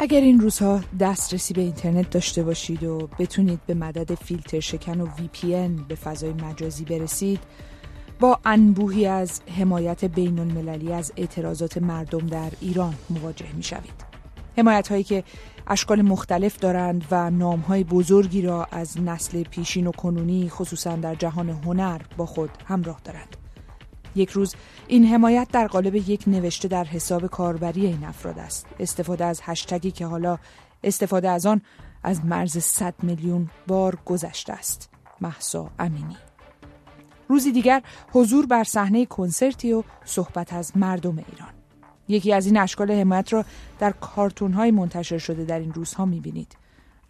اگر این روزها دسترسی به اینترنت داشته باشید و بتونید به مدد فیلتر شکن و VPN به فضای مجازی برسید با انبوهی از حمایت بین المللی از اعتراضات مردم در ایران مواجه می شوید. حمایت هایی که اشکال مختلف دارند و نام های بزرگی را از نسل پیشین و کنونی خصوصا در جهان هنر با خود همراه دارند. یک روز این حمایت در قالب یک نوشته در حساب کاربری این افراد است. استفاده از هشتگی که حالا استفاده از آن از مرز 100 میلیون بار گذشته است. محسا امینی. روزی دیگر حضور بر صحنه کنسرتی و صحبت از مردم ایران. یکی از این اشکال حمایت را در کارتون های منتشر شده در این روزها می‌بینید.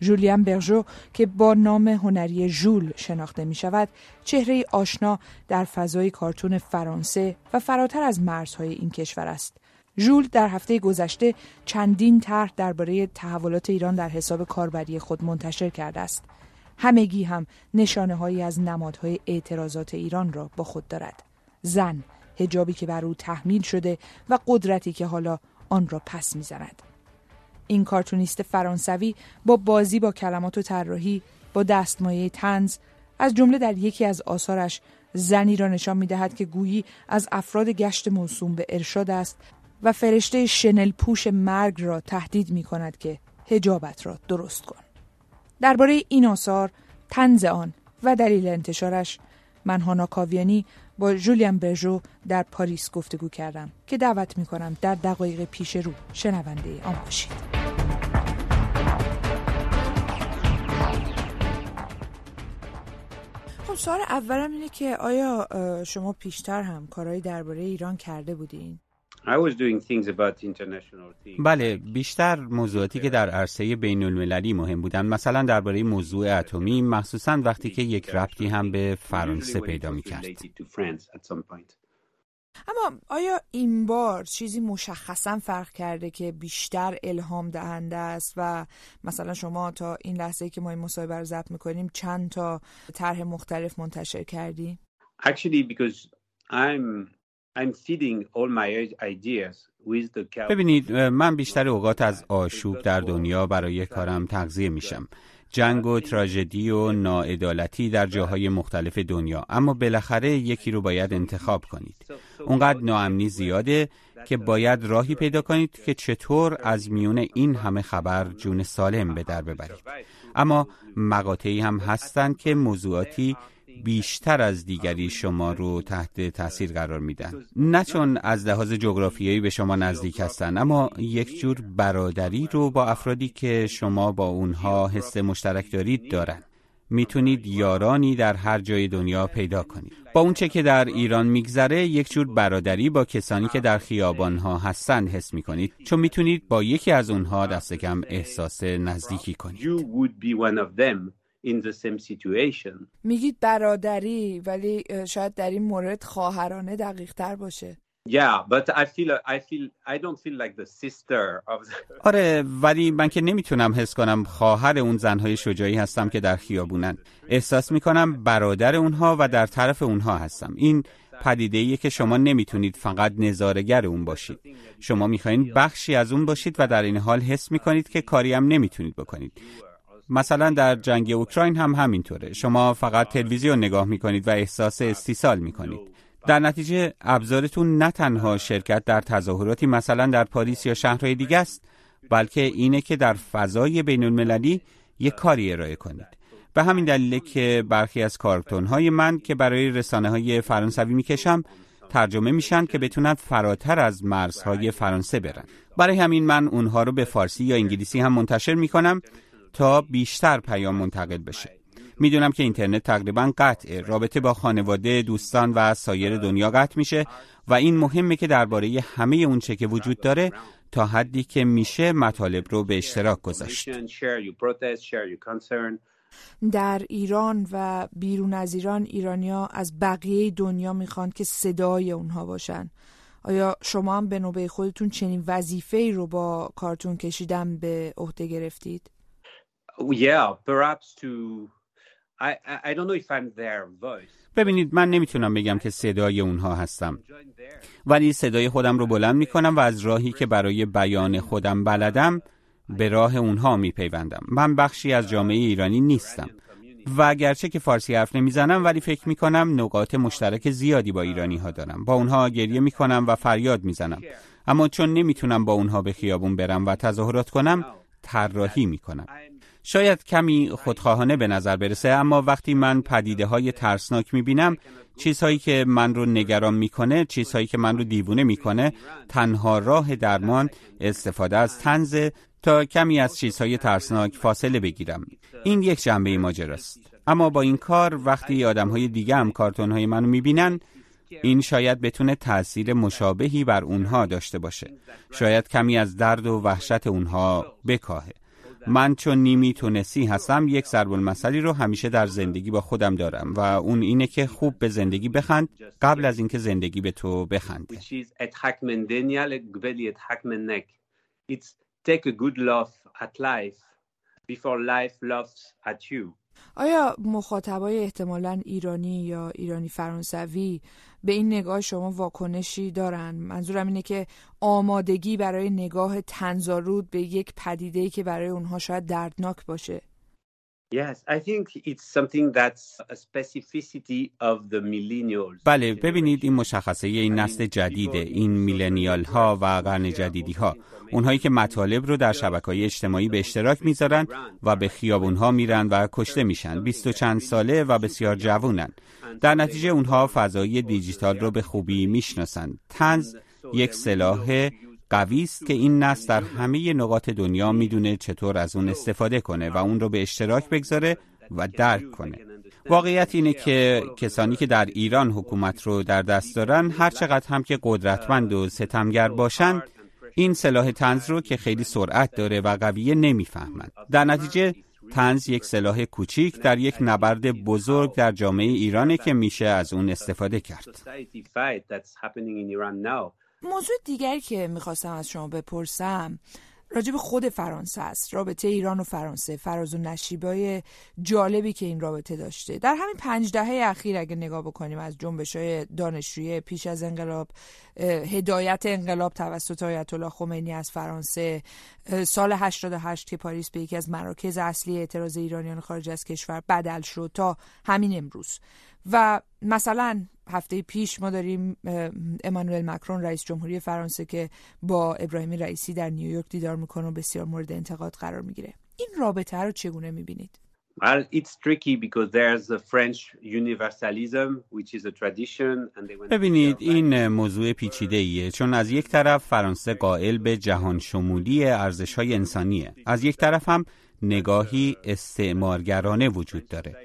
ژولیان برژو که با نام هنری ژول شناخته می شود چهره آشنا در فضای کارتون فرانسه و فراتر از مرزهای این کشور است. ژول در هفته گذشته چندین طرح درباره تحولات ایران در حساب کاربری خود منتشر کرده است. همگی هم نشانه هایی از نمادهای اعتراضات ایران را با خود دارد. زن هجابی که بر او تحمیل شده و قدرتی که حالا آن را پس می‌زند. این کارتونیست فرانسوی با بازی با کلمات و طراحی با دستمایه تنز از جمله در یکی از آثارش زنی را نشان می دهد که گویی از افراد گشت موسوم به ارشاد است و فرشته شنل پوش مرگ را تهدید می کند که هجابت را درست کن. درباره این آثار، تنز آن و دلیل انتشارش من هانا کاویانی با جولیان برژو در پاریس گفتگو کردم که دعوت می کنم در دقایق پیش رو شنونده آن باشید. سوال اولم اینه که آیا شما پیشتر هم کارهایی درباره ایران کرده بودین؟ بله بیشتر موضوعاتی که در عرصه بین المللی مهم بودن مثلا درباره موضوع اتمی مخصوصا وقتی که یک ربطی هم به فرانسه پیدا می کرد. اما آیا این بار چیزی مشخصا فرق کرده که بیشتر الهام دهنده است و مثلا شما تا این لحظه که ما این مصاحبه رو ضبط می‌کنیم چند تا طرح مختلف منتشر کردی؟ Actually because I'm ببینید من بیشتر اوقات از آشوب در دنیا برای کارم تغذیه میشم. جنگ و تراژدی و ناعدالتی در جاهای مختلف دنیا. اما بالاخره یکی رو باید انتخاب کنید. اونقدر ناامنی زیاده که باید راهی پیدا کنید که چطور از میون این همه خبر جون سالم به در ببرید. اما مقاطعی هم هستند که موضوعاتی بیشتر از دیگری شما رو تحت تاثیر قرار میدن. نه چون از لحاظ جغرافیایی به شما نزدیک هستن اما یک جور برادری رو با افرادی که شما با اونها حس مشترک دارید دارن. می‌تونید یارانی در هر جای دنیا پیدا کنید. با اونچه که در ایران میگذره یک جور برادری با کسانی که در خیابانها هستند حس می‌کنید چون می‌تونید با یکی از اونها دست کم احساس نزدیکی کنید. In the same situation. میگید برادری ولی شاید در این مورد خواهرانه دقیق تر باشه. Yeah, but I feel I feel I don't feel like the sister of the... آره ولی من که نمی‌تونم حس کنم خواهر اون زنهای شجاعی هستم که در خیابونن احساس می‌کنم برادر اونها و در طرف اونها هستم این پدیده ایه که شما نمی‌تونید فقط نظارگر اون باشید شما می‌خواین بخشی از اون باشید و در این حال حس می‌کنید که کاری هم نمی‌تونید بکنید مثلا در جنگ اوکراین هم همینطوره. شما فقط تلویزیون نگاه می‌کنید و احساس استیصال می‌کنید. در نتیجه ابزارتون نه تنها شرکت در تظاهراتی مثلا در پاریس یا شهرهای دیگه است بلکه اینه که در فضای بین المللی یک کاری ارائه کنید. به همین دلیل که برخی از کارتون های من که برای رسانه های فرانسوی می‌کشم ترجمه میشن که بتونن فراتر از مرزهای فرانسه برن. برای همین من اونها رو به فارسی یا انگلیسی هم منتشر می‌کنم تا بیشتر پیام منتقل بشه. می‌دونم که اینترنت تقریبا قطعه. رابطه با خانواده دوستان و سایر دنیا قطع میشه و این مهمه که درباره همه اون چه که وجود داره تا حدی که میشه مطالب رو به اشتراک گذاشت. در ایران و بیرون از ایران ایرانیا از بقیه دنیا می‌خوان که صدای اونها باشن. آیا شما هم به نوبه خودتون چنین وظیفه رو با کارتون کشیدن به عهده گرفتید؟ ببینید من نمی‌تونم بگم که صدای اونها هستم. ولی صدای خودم رو بلند می‌کنم و از راهی که برای بیان خودم بلدم به راه اونها میپیوندم. من بخشی از جامعه ایرانی نیستم. و اگرچه که فارسی حرف نمی‌زنم ولی فکر می‌کنم نقاط مشترک زیادی با ایرانی ها دارم. با اونها گریه می‌کنم و فریاد می‌زنم. اما چون نمی‌تونم با اونها به خیابون برم و تظاهرات کنم طراحی می‌کنم. شاید کمی خودخواهانه به نظر برسه اما وقتی من پدیده های ترسناک می‌بینم چیزهایی که من رو نگران می‌کنه چیزهایی که من رو دیوونه می‌کنه تنها راه درمان استفاده از تنز تا کمی از چیزهای ترسناک فاصله بگیرم. این یک جنبه ماجراست اما با این کار وقتی آدم های دیگه هم کارتون های منو می‌بینن این شاید بتونه تاثیر مشابهی بر اونها داشته باشه. شاید کمی از درد و وحشت اونها بکاهه. من چون نیمی تونسی هستم یک ضرب المثلی رو همیشه در زندگی با خودم دارم و اون اینه که خوب به زندگی بخند قبل از اینکه زندگی به تو بخنده. آیا مخاطبای احتمالا ایرانی یا ایرانی فرانسوی به این نگاه شما واکنشی دارن؟ منظورم اینه که آمادگی برای نگاه تنزارود به یک پدیده که برای اونها شاید دردناک باشه بله ببینید این مشخصه این نسل جدید این میلنیال ها و قرن جدیدی ها اونهایی که مطالب رو در شبکه های اجتماعی به اشتراک می‌ذارن و به خیابون ها میرن و کشته میشن. بیست و چند ساله و بسیار جوونن. در نتیجه اونها فضای دیجیتال رو به خوبی می‌شناسند تنز یک سلاح قوی است که این نسل در همه نقاط دنیا می‌دونه چطور از اون استفاده کنه و اون رو به اشتراک بگذاره و درک کنه. واقعیت اینه که کسانی که در ایران حکومت رو در دست دارن هر چقدر هم که قدرتمند و ستمگر باشند این سلاح تنز رو که خیلی سرعت داره و قویه نمی‌فهمند در نتیجه تنز یک سلاح کوچیک در یک نبرد بزرگ در جامعه ایرانه که میشه از اون استفاده کرد. موضوع دیگری که می‌خواستم از شما بپرسم راجب خود فرانسه است رابطه ایران و فرانسه فراز و نشیبای جالبی که این رابطه داشته. در همین پنج دهه اخیر اگه نگاه بکنیم از جنبش های دانشجویی پیش از انقلاب هدایت انقلاب توسط آیت الله خمینی از فرانسه سال 88 که پاریس به یکی از مراکز اصلی اعتراض ایرانیان خارج از کشور بدل شد تا همین امروز. و مثلا هفته پیش ما داریم امانوئل مکرون رئیس جمهوری فرانسه که با ابراهیمی رئیسی در نیویورک دیدار می‌کنه و بسیار مورد انتقاد قرار می‌گیره. این رابطه رو چگونه می‌بینید؟ Well, it's tricky because there's a French universalism which is a tradition and ببینید این موضوع پیچیده ایه چون از یک طرف فرانسه قائل به جهان شمولی ارزش های انسانیه از یک طرف هم نگاهی استعمارگرانه وجود داره.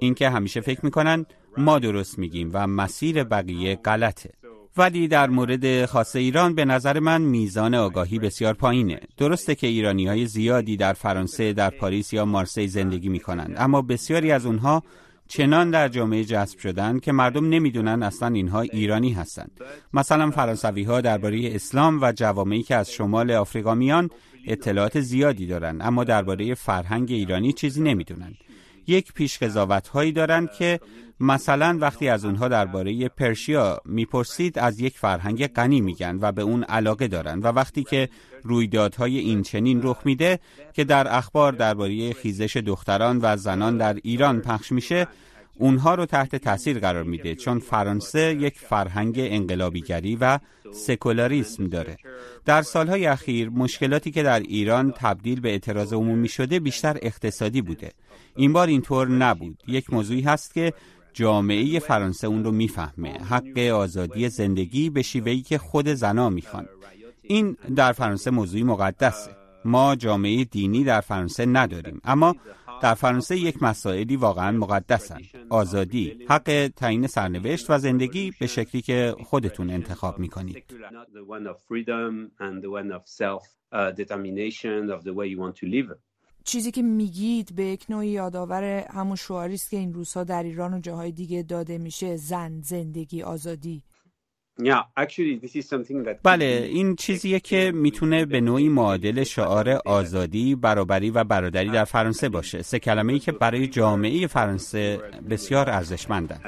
اینکه همیشه فکر می‌کنن ما درست میگیم و مسیر بقیه غلطه. ولی در مورد خاص ایران به نظر من میزان آگاهی بسیار پایینه. درسته که ایرانی های زیادی در فرانسه در پاریس یا مارسی زندگی می کنند اما بسیاری از اونها چنان در جامعه جذب شدن که مردم نمی‌دونن اصلا اینها ایرانی هستند. مثلا فرانسوی ها درباره اسلام و جوامعی که از شمال آفریقا میان اطلاعات زیادی دارند اما درباره فرهنگ ایرانی چیزی نمی‌دونند. یک پیش هایی دارند که مثلا وقتی از اونها درباره پرشیا می‌پرسید از یک فرهنگ غنی میگن و به اون علاقه دارند و وقتی که رویدادهای این چنین رخ میده که در اخبار درباره خیزش دختران و زنان در ایران پخش میشه اونها رو تحت تاثیر قرار میده چون فرانسه یک فرهنگ انقلابیگری و سکولاریسم داره. در سالهای اخیر مشکلاتی که در ایران تبدیل به اعتراض عمومی شده بیشتر اقتصادی بوده. این بار اینطور نبود. یک موضوعی هست که جامعه فرانسه اون رو می‌فهمه. حق آزادی زندگی به شیوهی که خود زنا می‌خوان. این در فرانسه موضوعی مقدسه. ما جامعه دینی در فرانسه نداریم. اما در فرانسه یک مسائلی واقعا مقدسن. آزادی حق تعیین سرنوشت و زندگی به شکلی که خودتون انتخاب می‌کنید. چیزی که میگید به یک نوعی یادآور همون شعاری است که این روزها در ایران و جاهای دیگه داده میشه زن زندگی آزادی. بله این چیزیه که می‌تونه به نوعی معادل شعار آزادی، برابری و برادری در فرانسه باشه. سه کلمه ای که برای جامعه فرانسه بسیار ارزشمندن.